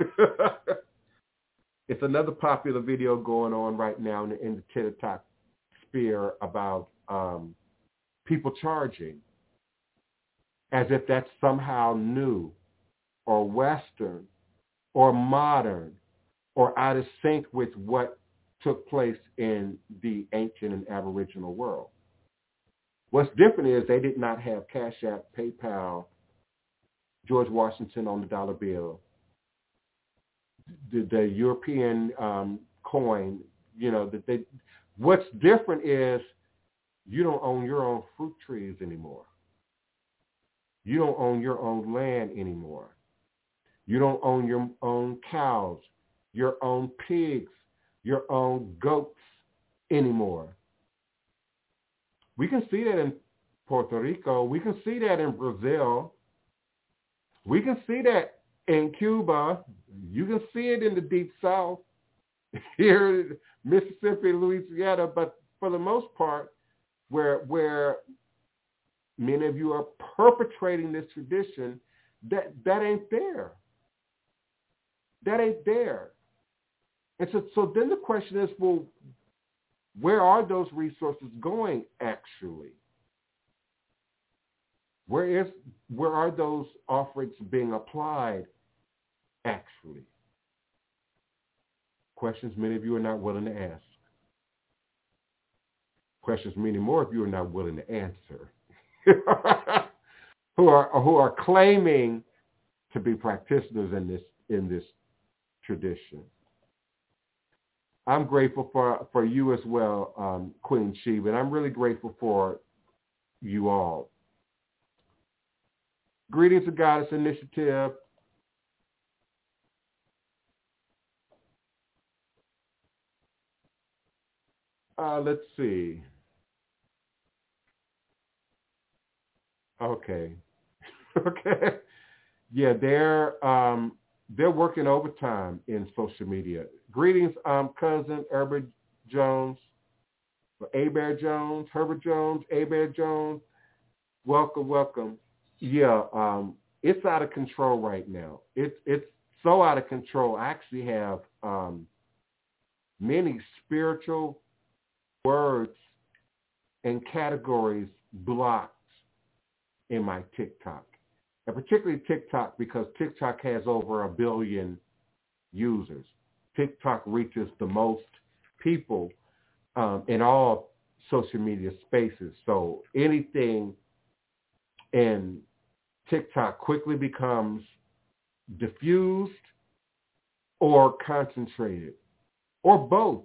it's another popular video going on right now in the, in the TikTok sphere about um, people charging as if that's somehow new. or Western or modern or out of sync with what took place in the ancient and aboriginal world. What's different is they did not have Cash App, PayPal, George Washington on the dollar bill, the, the European um, coin. You know that they. What's different is you don't own your own fruit trees anymore. You don't own your own land anymore. You don't own your own cows, your own pigs, your own goats anymore. We can see that in Puerto Rico. We can see that in Brazil. We can see that in Cuba. You can see it in the deep south, here in Mississippi, Louisiana, but for the most part, where where many of you are perpetrating this tradition, that that ain't there. That ain't there. And so, so then the question is, well, where are those resources going actually? Where is where are those offerings being applied actually? Questions many of you are not willing to ask. Questions many more of you are not willing to answer. who are who are claiming to be practitioners in this in this tradition. I'm grateful for, for you as well, um, Queen Sheba, and I'm really grateful for you all. Greetings to Goddess Initiative. Uh, let's see. Okay. okay. Yeah, they're um, they're working overtime in social media. Greetings, um, cousin Herbert Jones, Bear Jones, Herbert Jones, Bear Jones. Welcome, welcome. Yeah, um, it's out of control right now. It's it's so out of control. I actually have um, many spiritual words and categories blocked in my TikTok and particularly TikTok because TikTok has over a billion users. TikTok reaches the most people um, in all social media spaces. So anything in TikTok quickly becomes diffused or concentrated or both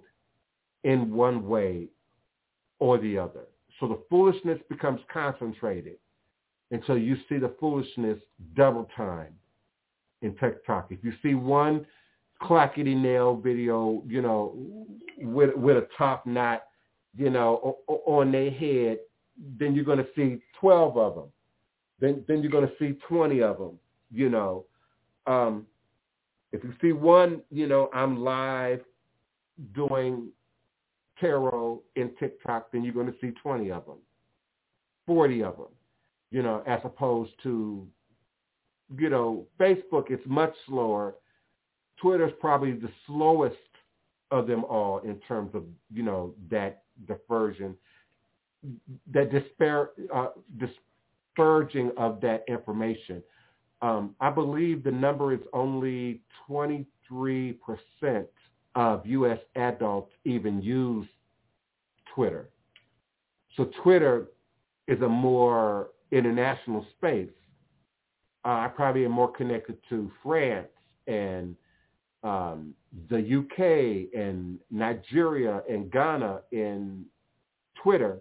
in one way or the other. So the foolishness becomes concentrated and so you see the foolishness double time in TikTok. If you see one clackety nail video, you know, with with a top knot, you know, on their head, then you're going to see 12 of them. Then then you're going to see 20 of them, you know. Um, if you see one, you know, I'm live doing tarot in TikTok, then you're going to see 20 of them, 40 of them you know, as opposed to, you know, Facebook, it's much slower. Twitter's probably the slowest of them all in terms of, you know, that diversion, that despair, uh, disperging of that information. Um, I believe the number is only 23% of U.S. adults even use Twitter. So Twitter is a more international space. Uh, I probably am more connected to France and um, the UK and Nigeria and Ghana in Twitter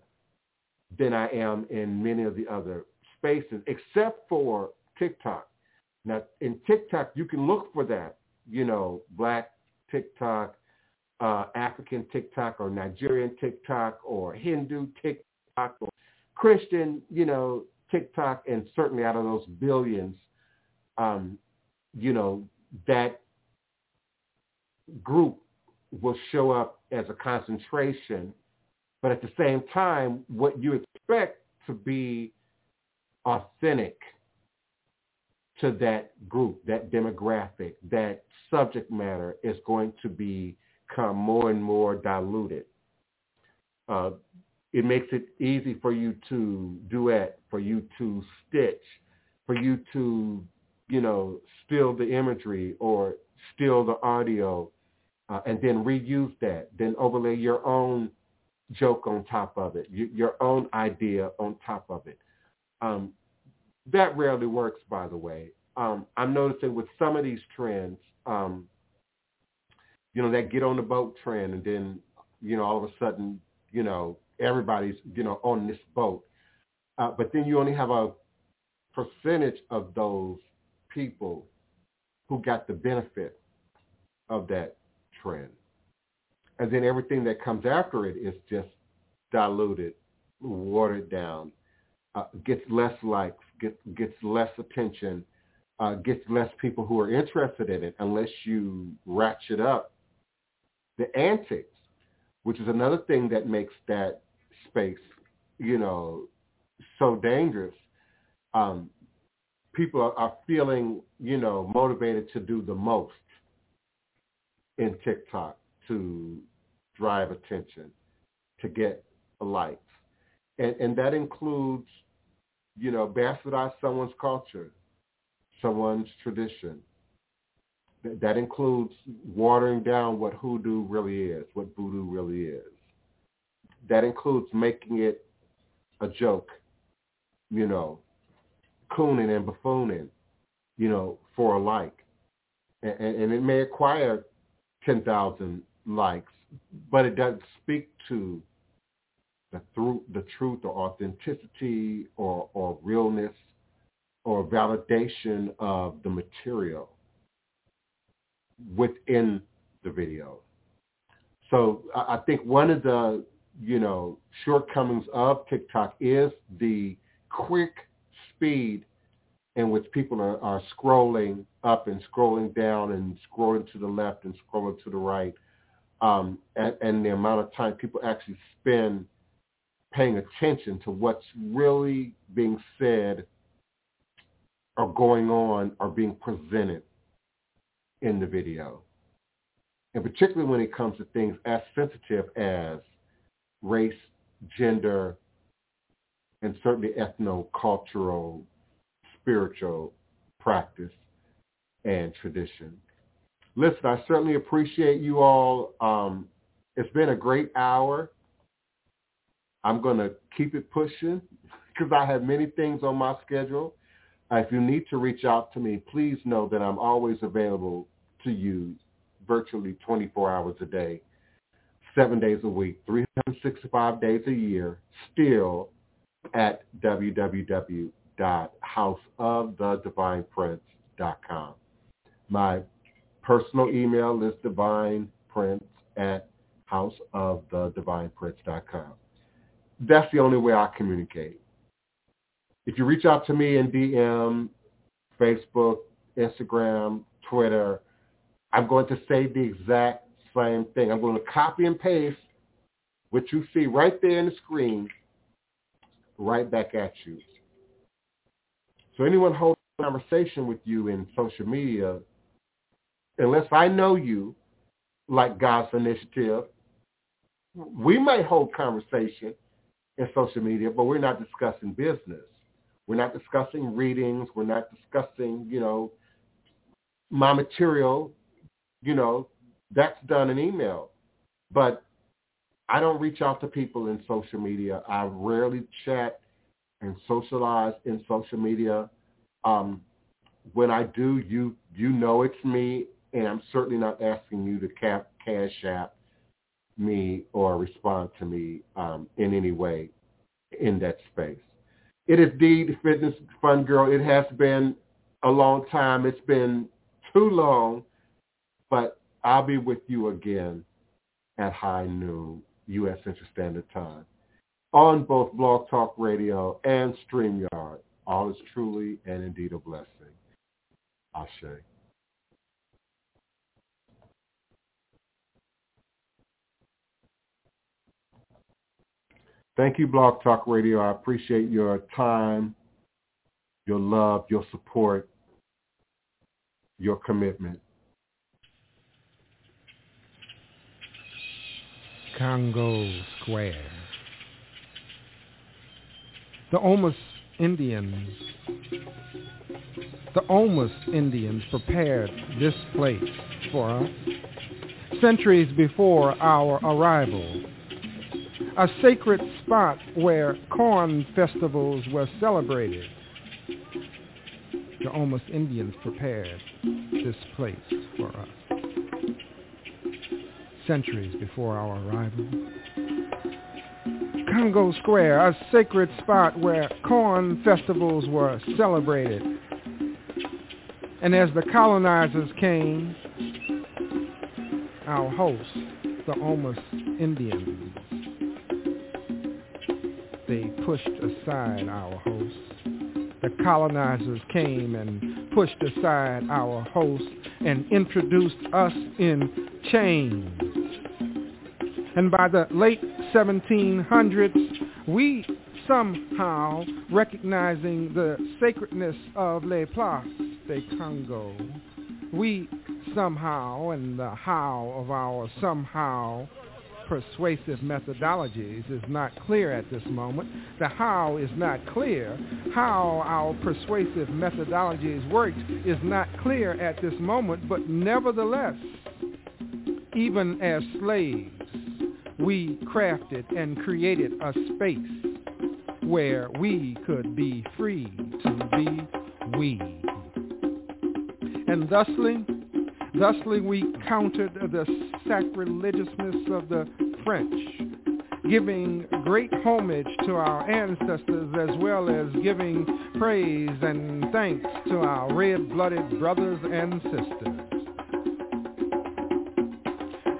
than I am in many of the other spaces, except for TikTok. Now, in TikTok, you can look for that, you know, black TikTok, uh, African TikTok, or Nigerian TikTok, or Hindu TikTok, or Christian, you know, TikTok, and certainly out of those billions, um, you know, that group will show up as a concentration. But at the same time, what you expect to be authentic to that group, that demographic, that subject matter is going to become more and more diluted. Uh, it makes it easy for you to duet, for you to stitch, for you to, you know, steal the imagery or steal the audio uh, and then reuse that, then overlay your own joke on top of it, your own idea on top of it. Um, that rarely works, by the way. Um, I'm noticing with some of these trends, um, you know, that get on the boat trend, and then, you know, all of a sudden, you know, everybody's, you know, on this boat. Uh, but then you only have a percentage of those people who got the benefit of that trend. And then everything that comes after it is just diluted, watered down, uh, gets less likes, gets, gets less attention, uh, gets less people who are interested in it unless you ratchet up the antics, which is another thing that makes that space, you know, so dangerous. Um, people are, are feeling, you know, motivated to do the most in TikTok to drive attention, to get likes. And, and that includes, you know, bastardize someone's culture, someone's tradition. That includes watering down what hoodoo really is, what voodoo really is. That includes making it a joke, you know, cooning and buffooning, you know, for a like. And, and it may acquire 10,000 likes, but it doesn't speak to the, through, the truth or authenticity or, or realness or validation of the material within the video. So I think one of the, you know, shortcomings of TikTok is the quick speed in which people are, are scrolling up and scrolling down and scrolling to the left and scrolling to the right, um, and, and the amount of time people actually spend paying attention to what's really being said or going on or being presented in the video. And particularly when it comes to things as sensitive as race, gender, and certainly ethno-cultural, spiritual practice and tradition. Listen, I certainly appreciate you all. Um, it's been a great hour. I'm going to keep it pushing because I have many things on my schedule. Uh, if you need to reach out to me, please know that I'm always available to you virtually 24 hours a day, seven days a week, 365 days a year, still at www.houseofthedivineprince.com. My personal email is divineprince at houseofthedivineprince.com that's the only way I communicate. If you reach out to me in DM, Facebook, Instagram, Twitter, I'm going to say the exact same thing. I'm going to copy and paste what you see right there in the screen right back at you. So anyone holding a conversation with you in social media, unless I know you, like Goddess Initiative, we may hold conversation, in social media, but we're not discussing business. We're not discussing readings. We're not discussing, you know, my material, you know, that's done in email. But I don't reach out to people in social media. I rarely chat and socialize in social media. Um, when I do, you you know it's me, and I'm certainly not asking you to cap, cash app me or respond to me um, in any way in that space. It is the Fitness Fun Girl. It has been a long time. It's been too long, but I'll be with you again at high noon, U.S. Central Standard Time, on both Blog Talk Radio and StreamYard. All is truly and indeed a blessing. Ashe. Thank you, Blog Talk Radio. I appreciate your time, your love, your support, your commitment. Congo Square. The Houmas Indians the Houmas Indians prepared this place for us centuries before our arrival. A sacred spot where corn festivals were celebrated. The Houmas Indians prepared this place for us centuries before our arrival. Congo Square, a sacred spot where corn festivals were celebrated. And as the colonizers came, our hosts, the Omas Indians, they pushed aside our hosts. The colonizers came and pushed aside our hosts and introduced us in chains. And by the late 1700s, we somehow, recognizing the sacredness of Les Places de Congo, we somehow, and the how of our somehow persuasive methodologies is not clear at this moment. The how is not clear. How our persuasive methodologies worked is not clear at this moment, but nevertheless, even as slaves, we crafted and created a space where we could be free to be we. And thusly, thusly we countered the sacrilegiousness of the French, giving great homage to our ancestors as well as giving praise and thanks to our red-blooded brothers and sisters.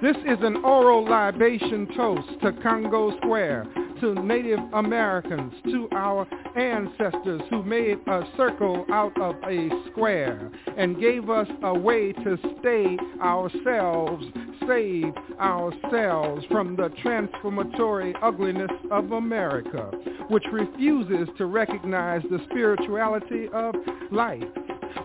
This is an oral libation toast to Congo Square, to Native Americans, to our ancestors who made a circle out of a square and gave us a way to stay ourselves, save ourselves from the transformatory ugliness of America, which refuses to recognize the spirituality of life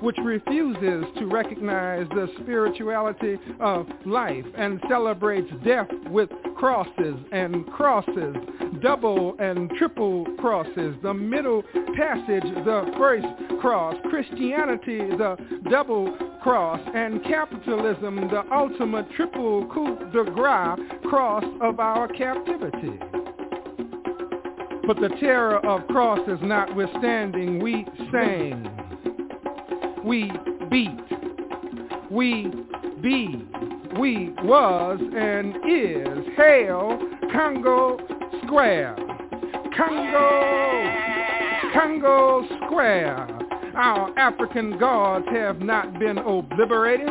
which refuses to recognize the spirituality of life and celebrates death with crosses and crosses, double and triple crosses, the middle passage, the first cross, Christianity, the double cross, and capitalism, the ultimate triple coup de grace cross of our captivity. But the terror of crosses notwithstanding, we sang we beat, we be, we was and is. Hail Congo Square. Congo, Congo Square. Our African gods have not been obliterated.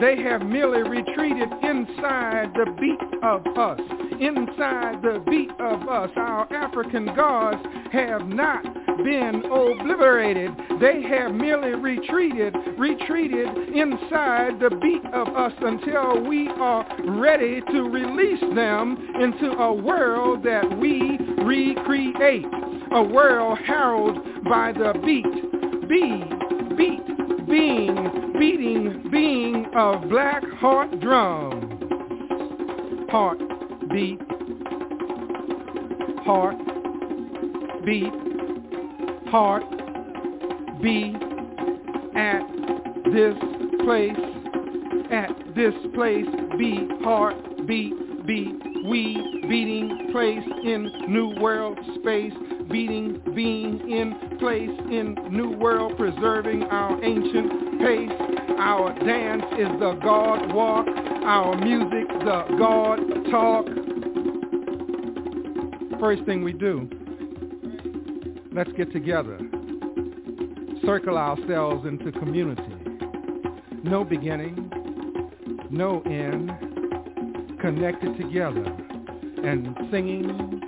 They have merely retreated inside the beat of us. Inside the beat of us. Our African gods have not been obliterated. They have merely retreated, retreated inside the beat of us until we are ready to release them into a world that we recreate. A world heralded by the beat, be, beat, being, beating, being of black heart drum. Heart, beat, heart, beat, heart be at this place, at this place, be heart beat, be we beating place in new world space, beating being in place in new world, preserving our ancient pace. Our dance is the God walk, our music the God talk. First thing we do Let's get together. Circle ourselves into community. No beginning, no end, connected together and singing,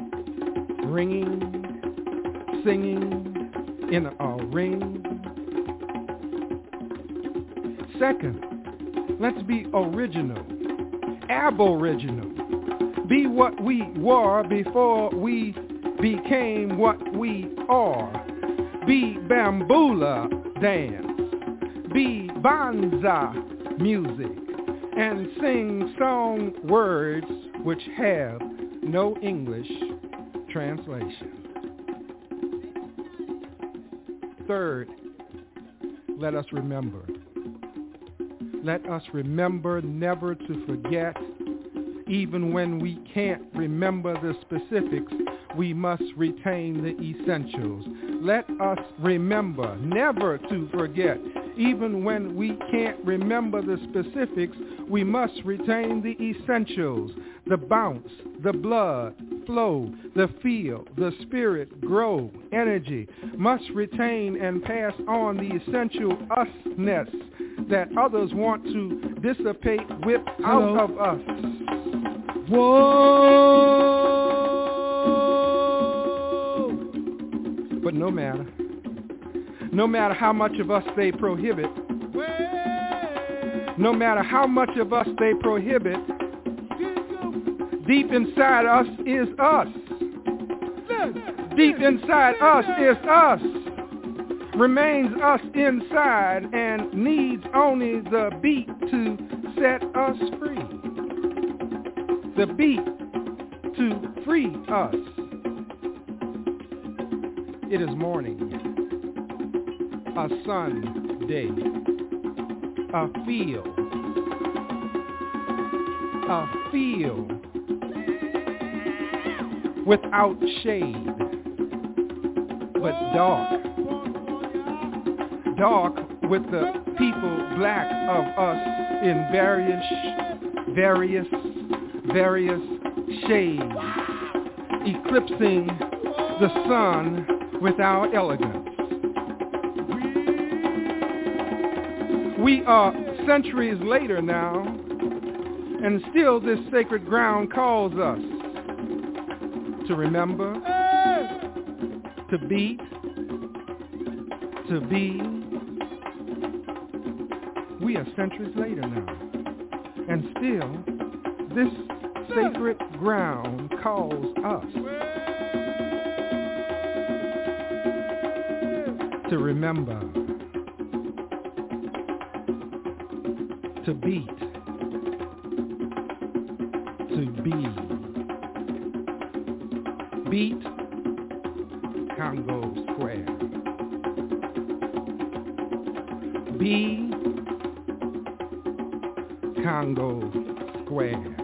ringing, singing in a ring. Second, let's be original, aboriginal. Be what we were before we became what we are. Be bambula dance. Be banza music. And sing song words which have no English translation. Third, let us remember. Let us remember never to forget. Even when we can't remember the specifics, we must retain the essentials. Let us remember never to forget. Even when we can't remember the specifics, we must retain the essentials. The bounce, the blood, flow, the feel, the spirit, grow, energy, must retain and pass on the essential usness that others want to dissipate, whip out of us. Whoa! But no matter, no matter how much of us they prohibit, no matter how much of us they prohibit, deep inside us is us. Deep inside us is us. Remains us inside and needs only the beat to set us free. The beat to free us. It is morning, a Sunday, a field, a field. Without shade, but dark. Dark with the people black of us in various, various, various shades, eclipsing the sun with our elegance. We are centuries later now, and still this sacred ground calls us to remember, to beat, to be. We are centuries later now. And still, this sacred ground calls us to remember, to beat, to be. Beat Congo Square. Be Congo Square.